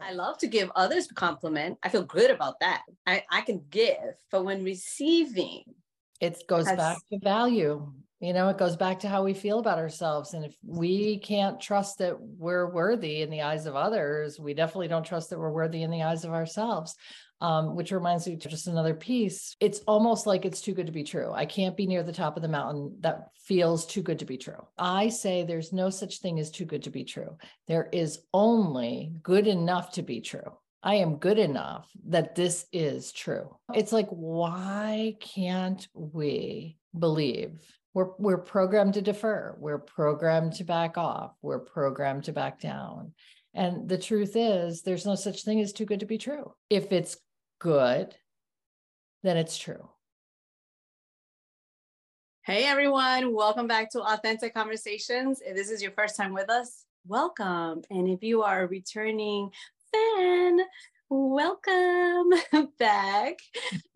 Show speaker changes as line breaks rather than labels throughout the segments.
I love to give others a compliment. I feel good about that. I, I can give, but when receiving,
it goes has, back to value. You know, it goes back to how we feel about ourselves. And if we can't trust that we're worthy in the eyes of others, we definitely don't trust that we're worthy in the eyes of ourselves um, which reminds me just another piece. It's almost like it's too good to be true. I can't be near the top of the mountain. That feels too good to be true. I say there's no such thing as too good to be true. There is only good enough to be true. I am good enough that this is true. It's like, why can't we believe? We're, we're programmed to defer. We're programmed to back off. We're programmed to back down. And the truth is, there's no such thing as too good to be true. If it's good, then it's true.
Hey everyone, welcome back to Authentic Conversations. If this is your first time with us, welcome. And if you are a returning fan, welcome back.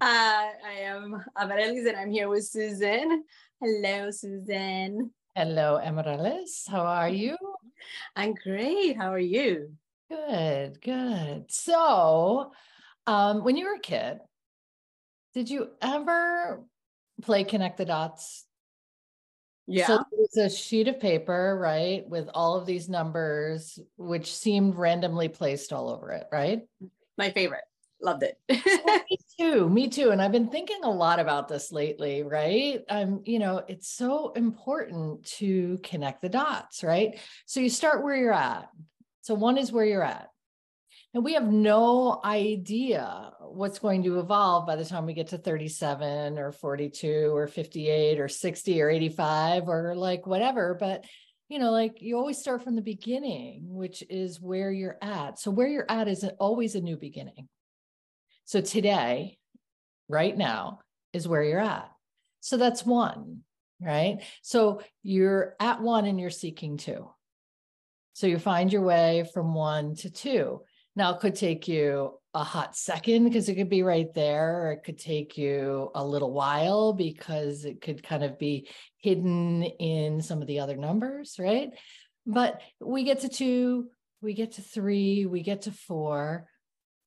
Uh, I am Amaryllis and I'm here with Susan. Hello, Susan.
Hello, Amaryllis. How are you?
I'm great. How are you?
Good, good. So, um, when you were a kid, did you ever play connect the dots?
Yeah. So
it's a sheet of paper, right, with all of these numbers, which seemed randomly placed all over it, right?
My favorite. Loved it.
me too. Me too. And I've been thinking a lot about this lately, right? Um, you know, it's so important to connect the dots, right? So you start where you're at. So one is where you're at. And we have no idea what's going to evolve by the time we get to 37 or 42 or 58 or 60 or 85 or like whatever. But, you know, like you always start from the beginning, which is where you're at. So where you're at is always a new beginning. So today, right now, is where you're at. So that's one, right? So you're at one and you're seeking two. So you find your way from one to two. Now, it could take you a hot second because it could be right there, or it could take you a little while because it could kind of be hidden in some of the other numbers, right? But we get to two, we get to three, we get to four.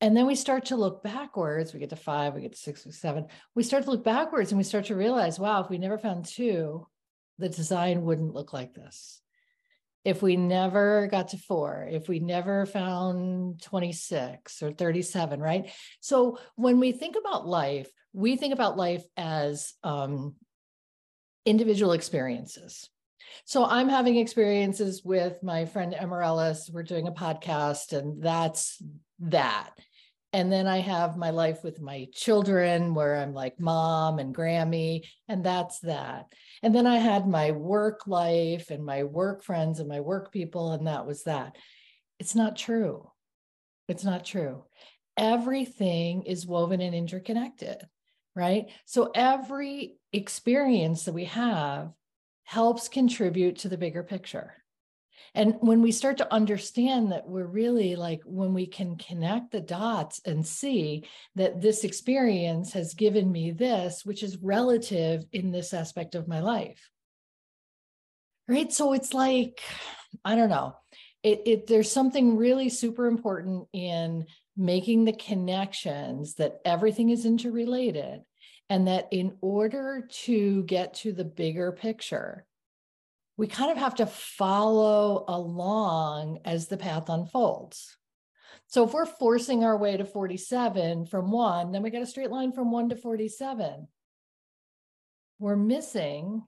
And then we start to look backwards. We get to five, we get to six, seven. We start to look backwards and we start to realize, wow, if we never found two, the design wouldn't look like this if we never got to four, if we never found 26 or 37, right? So when we think about life, we think about life as um, individual experiences. So I'm having experiences with my friend Amaryllis. We're doing a podcast, and that's that. And then I have my life with my children where I'm like mom and Grammy, and that's that. And then I had my work life and my work friends and my work people, and that was that. It's not true. It's not true. Everything is woven and interconnected, right? So every experience that we have helps contribute to the bigger picture. And when we start to understand that we're really like, when we can connect the dots and see that this experience has given me this, which is relative in this aspect of my life. Right. So it's like, I don't know. It, it there's something really super important in making the connections that everything is interrelated and that in order to get to the bigger picture we kind of have to follow along as the path unfolds. So if we're forcing our way to 47 from one, then we get a straight line from one to 47. We're missing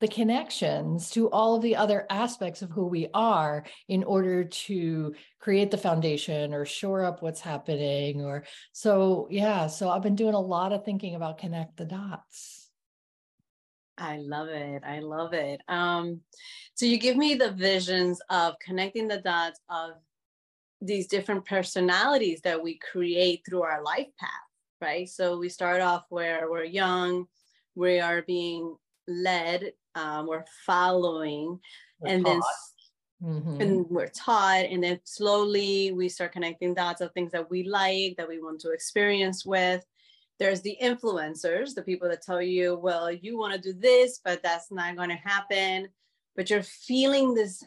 the connections to all of the other aspects of who we are in order to create the foundation or shore up what's happening or so yeah so i've been doing a lot of thinking about connect the dots
I love it. I love it. Um, so you give me the visions of connecting the dots of these different personalities that we create through our life path, right? So we start off where we're young, we are being led, um, we're following, we're and taught. then mm-hmm. and we're taught, and then slowly we start connecting dots of things that we like, that we want to experience with there's the influencers, the people that tell you, well, you want to do this, but that's not going to happen. But you're feeling this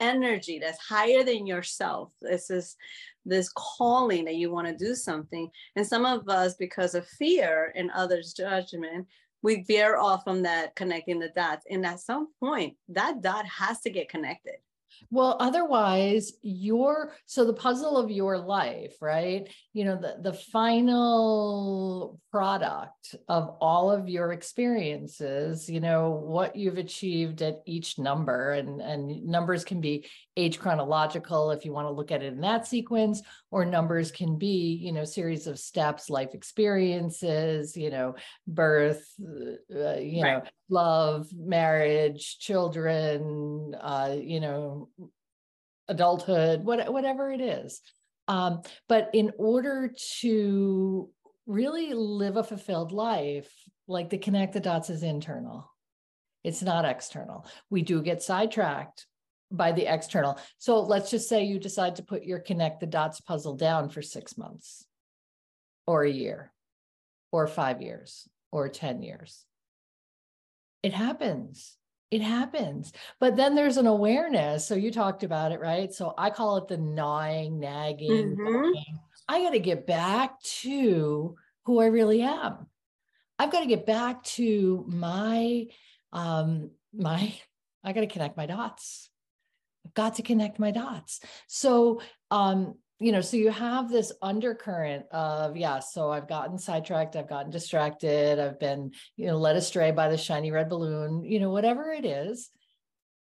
energy that's higher than yourself. This is this calling that you want to do something. And some of us, because of fear and others' judgment, we veer off from that connecting the dots. And at some point, that dot has to get connected.
Well, otherwise, your so the puzzle of your life, right? You know, the, the final product of all of your experiences, you know, what you've achieved at each number, and, and numbers can be age chronological if you want to look at it in that sequence, or numbers can be, you know, series of steps, life experiences, you know, birth, uh, you right. know, love, marriage, children, uh, you know, adulthood, what, whatever it is. Um, but in order to really live a fulfilled life, like the connect the dots is internal. It's not external. We do get sidetracked by the external. So let's just say you decide to put your connect the dots puzzle down for six months or a year or five years or 10 years. It happens. It happens. But then there's an awareness. So you talked about it, right? So I call it the gnawing, nagging. Mm-hmm. I got to get back to who I really am. I've got to get back to my um my I got to connect my dots. I've got to connect my dots. So, um, you know, so you have this undercurrent of, yeah, so I've gotten sidetracked, I've gotten distracted, I've been, you know, led astray by the shiny red balloon, you know, whatever it is,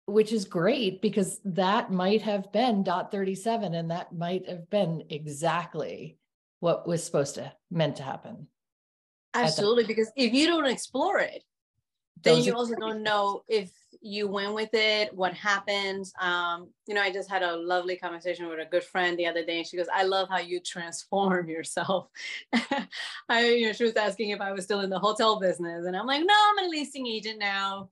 which is great because that might have been dot 37 and that might have been exactly what was supposed to meant to happen.
Absolutely, because if you don't explore it, then you also don't know if you went with it, what happened. Um, you know, I just had a lovely conversation with a good friend the other day, and she goes, "I love how you transform yourself." I, you know, she was asking if I was still in the hotel business, and I'm like, "No, I'm a leasing agent now."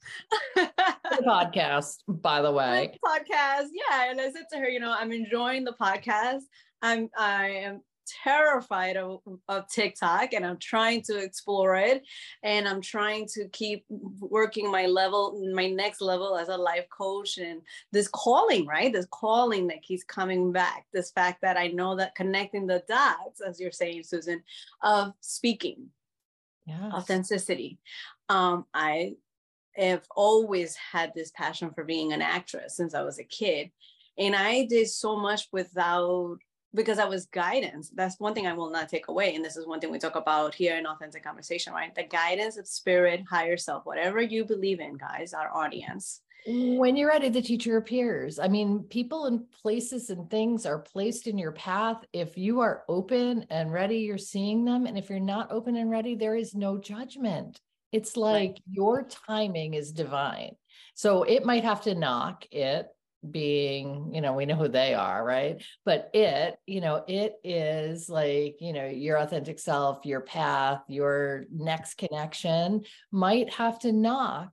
podcast, by the way.
Podcast, yeah. And I said to her, you know, I'm enjoying the podcast. I'm I am terrified of, of TikTok and I'm trying to explore it. And I'm trying to keep working my level, my next level as a life coach and this calling, right? This calling that keeps coming back. This fact that I know that connecting the dots, as you're saying, Susan, of speaking, yes. authenticity. Um, I have always had this passion for being an actress since I was a kid. And I did so much without because that was guidance. That's one thing I will not take away. And this is one thing we talk about here in Authentic Conversation, right? The guidance of spirit, higher self, whatever you believe in, guys, our audience.
When you're ready, the teacher appears. I mean, people and places and things are placed in your path. If you are open and ready, you're seeing them. And if you're not open and ready, there is no judgment. It's like right. your timing is divine. So it might have to knock it being you know we know who they are right but it you know it is like you know your authentic self your path your next connection might have to knock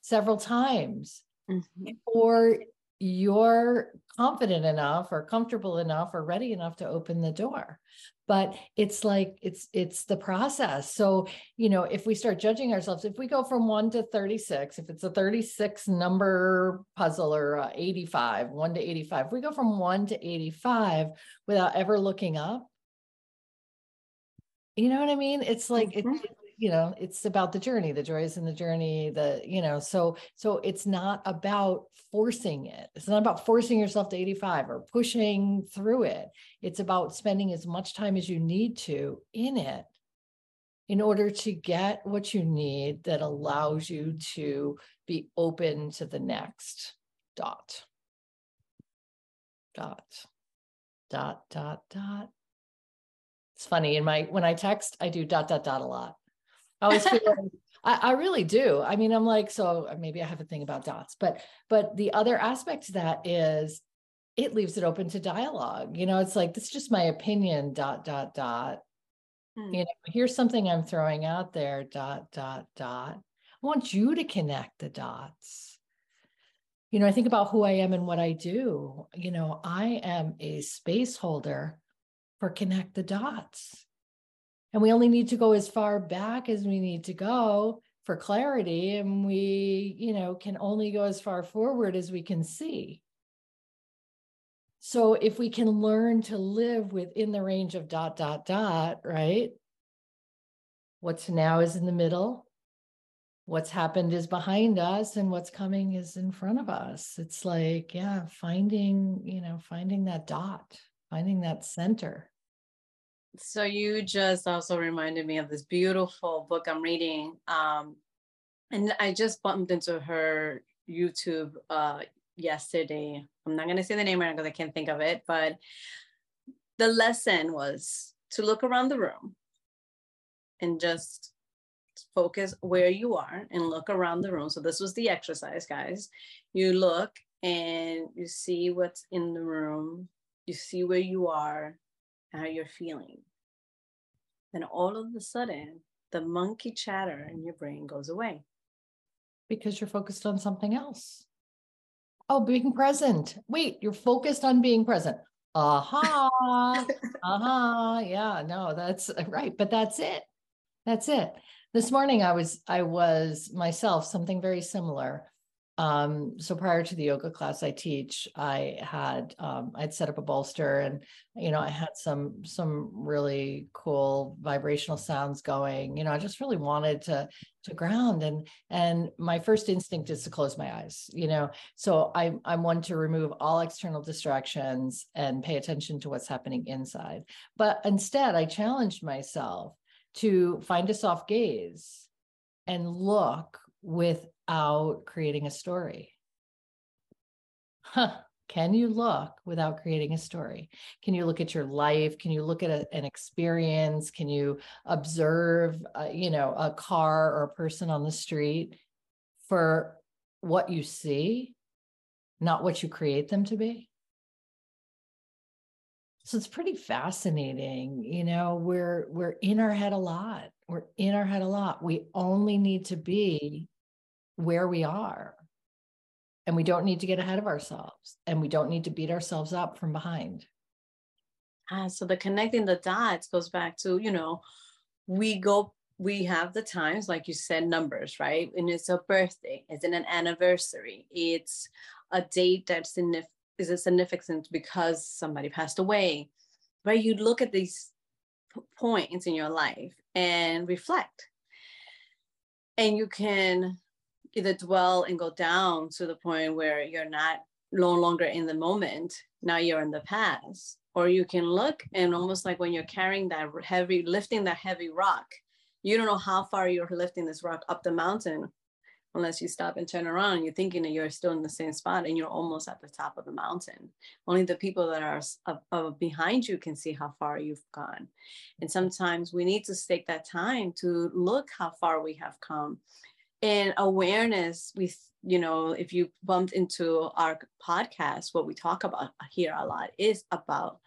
several times mm-hmm. or you're confident enough or comfortable enough or ready enough to open the door. But it's like it's it's the process. So you know if we start judging ourselves if we go from 1 to 36 if it's a 36 number puzzle or 85 1 to 85 if we go from 1 to 85 without ever looking up you know what i mean? It's like mm-hmm. it, you know it's about the journey the joys in the journey the you know so so it's not about forcing it. It's not about forcing yourself to 85 or pushing through it. It's about spending as much time as you need to in it in order to get what you need that allows you to be open to the next dot. Dot dot dot dot. It's funny in my when i text i do dot dot dot a lot I always feel like, I, I really do. I mean, I'm like, so uh, maybe I have a thing about dots, but but the other aspect to that is it leaves it open to dialogue. You know, it's like this is just my opinion, dot, dot, dot. Hmm. You know, here's something I'm throwing out there, dot, dot, dot. I want you to connect the dots. You know, I think about who I am and what I do. You know, I am a space holder for connect the dots. And we only need to go as far back as we need to go for clarity. And we, you know, can only go as far forward as we can see. So if we can learn to live within the range of dot, dot, dot, right? What's now is in the middle. What's happened is behind us, and what's coming is in front of us. It's like, yeah, finding, you know, finding that dot, finding that center.
So you just also reminded me of this beautiful book I'm reading. Um, and I just bumped into her YouTube uh, yesterday. I'm not going to say the name right because I can't think of it, but the lesson was to look around the room and just focus where you are and look around the room. So this was the exercise, guys. You look and you see what's in the room. You see where you are, how you're feeling. Then all of a sudden, the monkey chatter in your brain goes away.
Because you're focused on something else. Oh, being present. Wait, you're focused on being present. Aha. uh-huh. uh-huh. Yeah, no, that's right. But that's it. That's it. This morning I was I was myself something very similar. Um, so prior to the yoga class I teach, I had um, I'd set up a bolster and you know I had some some really cool vibrational sounds going. You know, I just really wanted to to ground and and my first instinct is to close my eyes. You know, so I I'm one to remove all external distractions and pay attention to what's happening inside. But instead, I challenged myself to find a soft gaze and look without creating a story. Huh. Can you look without creating a story? Can you look at your life? Can you look at a, an experience? Can you observe, uh, you know, a car or a person on the street for what you see, not what you create them to be? So it's pretty fascinating. You know, we're we're in our head a lot. We're in our head a lot. We only need to be where we are. And we don't need to get ahead of ourselves. And we don't need to beat ourselves up from behind.
Ah, so the connecting the dots goes back to, you know, we go we have the times like you said numbers right and it's a birthday it's an anniversary it's a date that's significant is significant because somebody passed away right you look at these points in your life and reflect. And you can either dwell and go down to the point where you're not no longer in the moment now you're in the past. Or you can look and almost like when you're carrying that heavy lifting that heavy rock you don't know how far you're lifting this rock up the mountain unless you stop and turn around you're thinking that you're still in the same spot and you're almost at the top of the mountain. Only the people that are behind you can see how far you've gone. And sometimes we need to take that time to look how far we have come. And awareness we you know if you bumped into our podcast what we talk about here a lot is about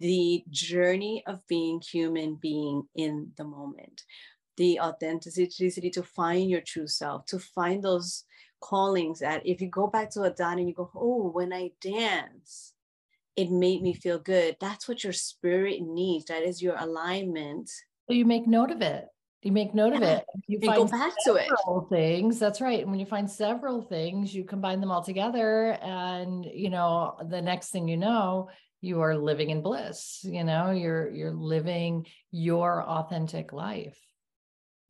the journey of being human being in the moment the authenticity to find your true self, to find those callings that if you go back to a dot and you go, oh, when I dance, it made me feel good. That's what your spirit needs. That is your alignment.
So you make note of it. You make note yeah. of it.
You find go back to it.
Things. That's right. And when you find several things, you combine them all together, and you know the next thing you know, you are living in bliss. You know, you're you're living your authentic life.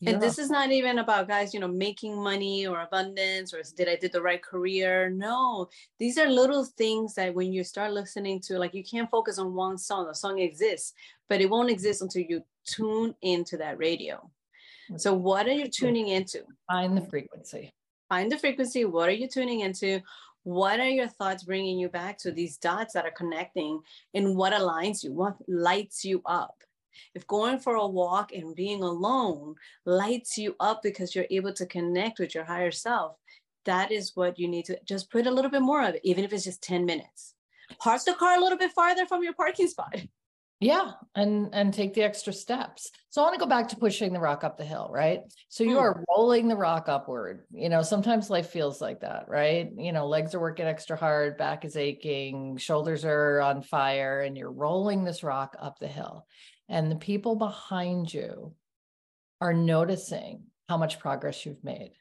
Yeah. And this is not even about guys, you know, making money or abundance or did I did the right career? No, these are little things that when you start listening to, like you can't focus on one song. The song exists, but it won't exist until you tune into that radio. So what are you tuning into?
Find the frequency.
Find the frequency. What are you tuning into? What are your thoughts bringing you back to these dots that are connecting and what aligns you? What lights you up? If going for a walk and being alone lights you up because you're able to connect with your higher self, that is what you need to just put a little bit more of it, even if it's just 10 minutes. Park the car a little bit farther from your parking spot.
Yeah, and and take the extra steps. So I want to go back to pushing the rock up the hill, right? So you hmm. are rolling the rock upward. You know, sometimes life feels like that, right? You know, legs are working extra hard, back is aching, shoulders are on fire, and you're rolling this rock up the hill and the people behind you are noticing how much progress you've made.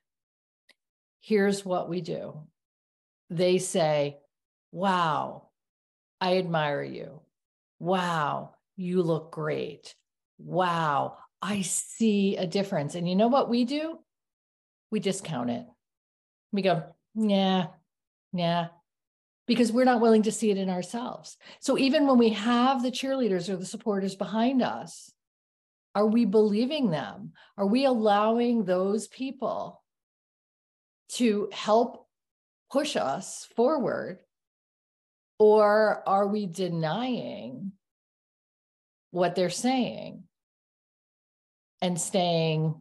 Here's what we do they say, Wow, I admire you. Wow, you look great. Wow, I see a difference. And you know what we do? We discount it. We go, yeah, yeah, because we're not willing to see it in ourselves. So even when we have the cheerleaders or the supporters behind us, are we believing them? Are we allowing those people to help push us forward? Or are we denying what they're saying and staying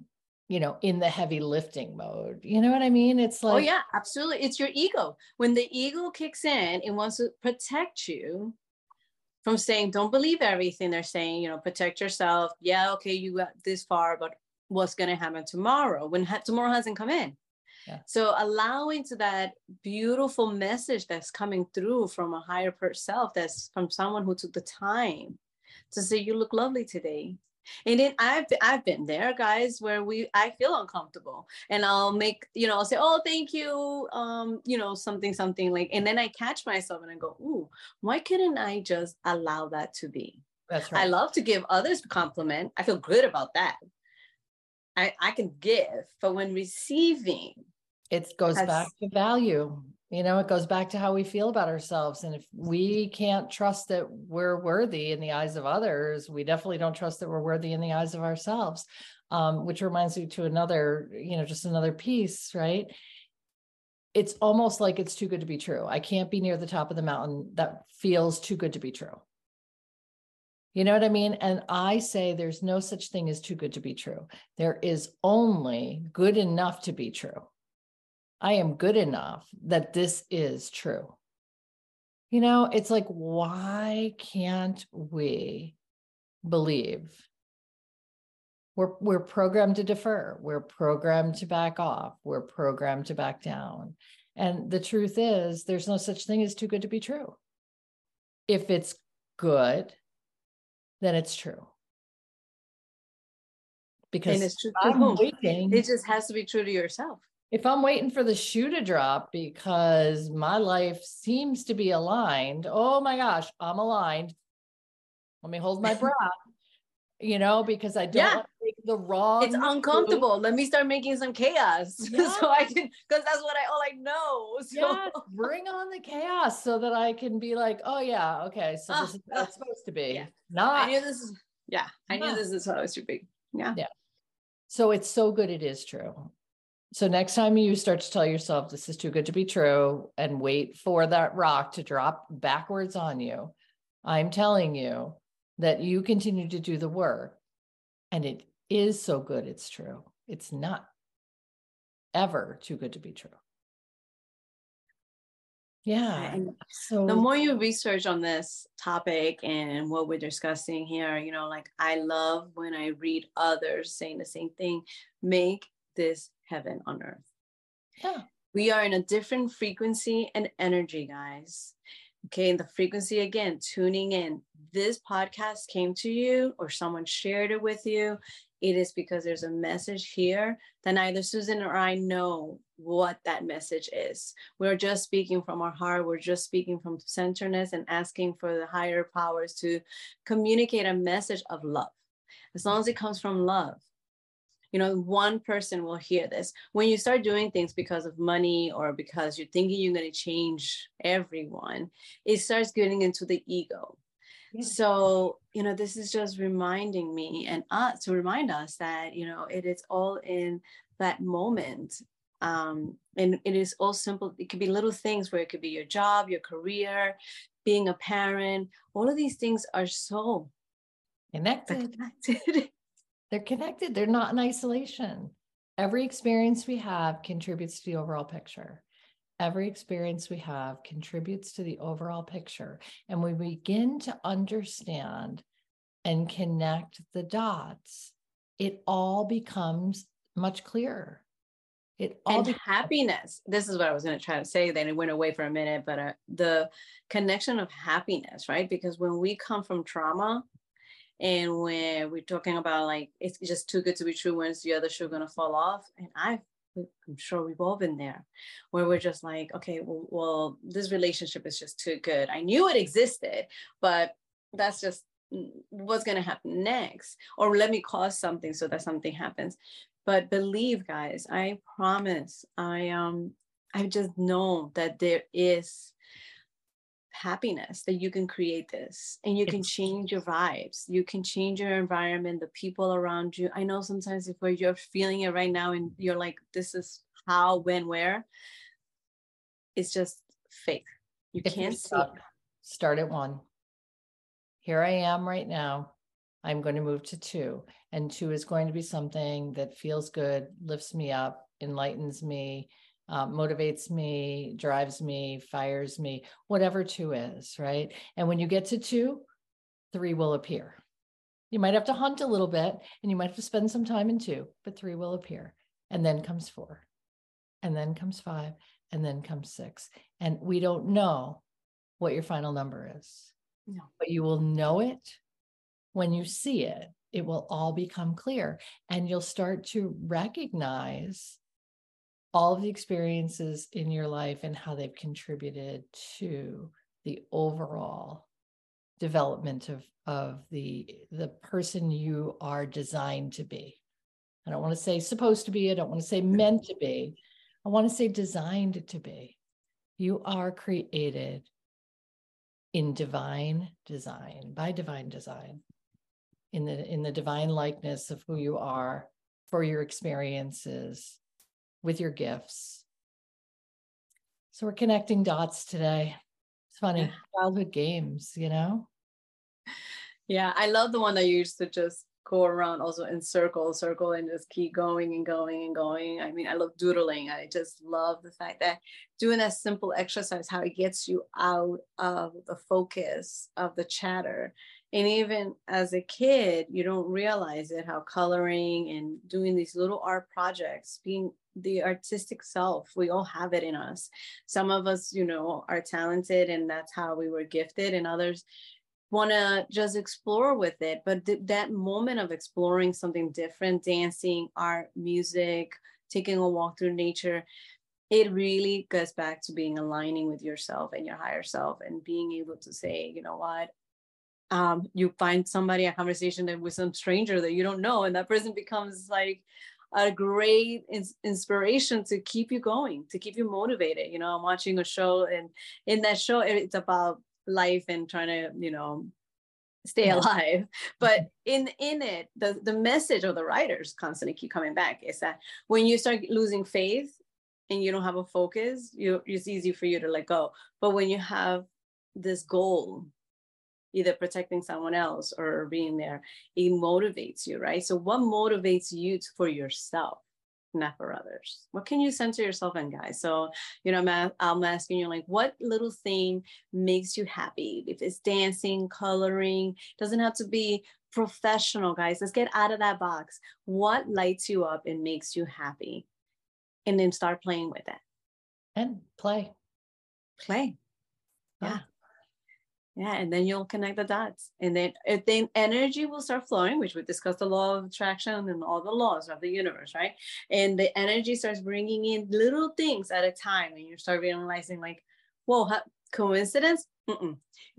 you know in the heavy lifting mode you know what i mean? It's oh, like
oh yeah absolutely it's your ego. When the ego kicks in and wants to protect you from saying don't believe everything they're saying you know protect yourself. Yeah okay you got this far but what's going to happen tomorrow? When ha- tomorrow hasn't come in. Yeah. so allowing to that beautiful message that's coming through from a higher self that's from someone who took the time to say you look lovely today and then I've I've been there, guys, where we I feel uncomfortable, and I'll make you know I'll say, oh, thank you, um, you know, something something like, and then I catch myself and I go, ooh, why couldn't I just allow that to be?
That's right.
I love to give others compliment. I feel good about that. I I can give, but when receiving,
it goes has, back to value you know it goes back to how we feel about ourselves and if we can't trust that we're worthy in the eyes of others we definitely don't trust that we're worthy in the eyes of ourselves um, which reminds me to another you know just another piece right it's almost like it's too good to be true i can't be near the top of the mountain that feels too good to be true you know what I mean? And I say there's no such thing as too good to be true. There is only good enough to be true. I am good enough that this is true. You know, it's like, why can't we believe? We're, we're programmed to defer. We're programmed to back off. We're programmed to back down. And the truth is, there's no such thing as too good to be true. If it's good, then it's true.
Because and it's true I'm waiting. It just has to be true to yourself
if I'm waiting for the shoe to drop because my life seems to be aligned, oh my gosh, I'm aligned. Let me hold my breath, you know, because I don't yeah. want to take the wrong.
It's uncomfortable. Move. Let me start making some chaos yeah. so I can, because that's what I all I know. So
yeah, bring on the chaos so that I can be like, oh yeah, okay, so ah, this is what ah. it's supposed to be.
Yeah. Not. I knew this is. Yeah, I knew this is how it should be. Yeah.
Yeah. So it's so good it is true. So next time you start to tell yourself this is too good to be true and wait for that rock to drop backwards on you, I'm telling you that you continue to do the work and it is so good it's true. It's not ever too good to be true. Yeah. And
so the more you research on this topic and what we're discussing here, you know, like I love when I read others saying the same thing. Make this heaven on earth.
Yeah.
We are in a different frequency and energy, guys. Okay. And the frequency again, tuning in. This podcast came to you or someone shared it with you. It is because there's a message here that neither Susan or I know what that message is. We're just speaking from our heart. We're just speaking from centeredness and asking for the higher powers to communicate a message of love. As long as it comes from love, you know one person will hear this. When you start doing things because of money or because you're thinking you're going to change everyone it starts getting into the ego. Yeah. so you know this is just reminding me and us to remind us that you know it is all in that moment. Um, and it is all simple it could be little things where it could be your job your career being a parent. All of these things are so
connected, connected. They're connected, they're not in isolation. Every experience we have contributes to the overall picture. Every experience we have contributes to the overall picture. And we begin to understand and connect the dots, it all becomes much clearer.
It all and becomes- happiness. This is what I was going to try to say. Then it went away for a minute, but uh, the connection of happiness, right? Because when we come from trauma, and when we're talking about like it's just too good to be true when's the other shoe gonna fall off and i've I'm sure we've all been there, where we're just like, okay, well, well, this relationship is just too good. I knew it existed, but that's just mm, what's to happen next. Or let me cause something so that something happens. But believe, guys, I promise, I um, I just know that there is happiness that you can create this and you can change your vibes. You can change your environment the people around you. I know sometimes if you're feeling it right now and you're like this is how when where it's just fake. You if can't see
start at one. Here i am right now. I'm going to move to two and two is going to be something that feels good lifts me up enlightens me uh, motivates me, drives me, fires me, whatever two is, right? And when you get to two, three will appear. You might have to hunt a little bit and you might have to spend some time in two, but three will appear. And then comes four, and then comes five, and then comes six. And we don't know what your final number is. No. But you will know it when you see it. It will all become clear, and you'll start to recognize all of the experiences in your life and how they've contributed to the overall development of of the the person you are designed to be. I don't want to say supposed to be i don't want to say meant to be. I want to say designed to be. You are created in divine design by divine design in the in the divine likeness of who you are for your experiences with your gifts. So we're connecting dots today. It's funny, childhood games, you know?
Yeah, I love the one that you used to just go around also in circle, circle, and just keep going and going and going. I mean, I love doodling. I just love the fact that doing that simple exercise, how it gets you out of the focus of the chatter and even as a kid you don't realize it how coloring and doing these little art projects being the artistic self. We all have it in us. Some of us you know are talented and that's how we were gifted and others want to just explore with it. But th- that moment of exploring something different dancing art music taking a walk through nature it really goes back to being aligning with yourself and your higher self and being able to say you know what? Um, you find somebody a conversation with some stranger that you don't know and that person becomes like a great inspiration to keep you going to keep you motivated you know i'm watching a show and in that show it's about life and trying to you know stay alive. But in in it the the message of the writers constantly keep coming back is that when you start losing faith and you don't have a focus you it's easy for you to let go. But when you have this goal either protecting someone else or being there, it motivates you, right? So, what motivates you for yourself? not for others. What can you center yourself in, guys? So, you know, I'm, I'm asking you, like, what little thing makes you happy? If it's dancing, coloring, doesn't have to be professional, guys. Let's get out of that box. What lights you up and makes you happy? And then start playing with it.
And play.
Play. Yeah yeah and then you'll connect the dots. And then then energy will start flowing which we discussed the law of attraction and all the laws of the universe right? And the energy starts bringing in little things at a time and you start realizing like whoa coincidence?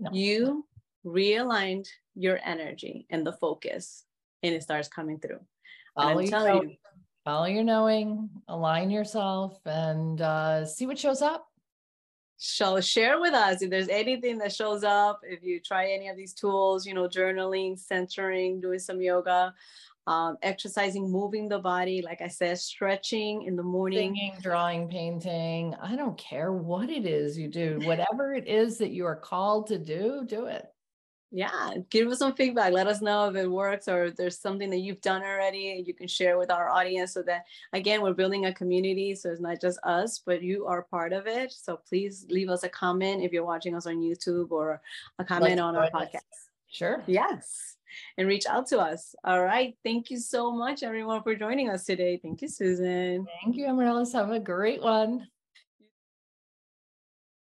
No. you realigned your energy and the focus and it starts coming through.
Follow, your, you, follow your knowing align yourself and uh, see what shows up
so share with us. If there's anything that shows up if you try any of these tools you know journaling centering doing some yoga um, exercising moving the body like i said stretching in the morning.
Singing, drawing painting i don't care what it is you do whatever it is that you are called to do do it
yeah give us some feedback. Let us know if it works or if there's something that you've done already and you can share with our audience so that again we're building a community so it's not just us but you are part of it. So please leave us a comment if you're watching us on youtube or a comment on our podcast.
Sure.
Yes and reach out to us. All right. Thank you so much everyone for joining us today. Thank you susan.
Thank you amaryllis. Have a great one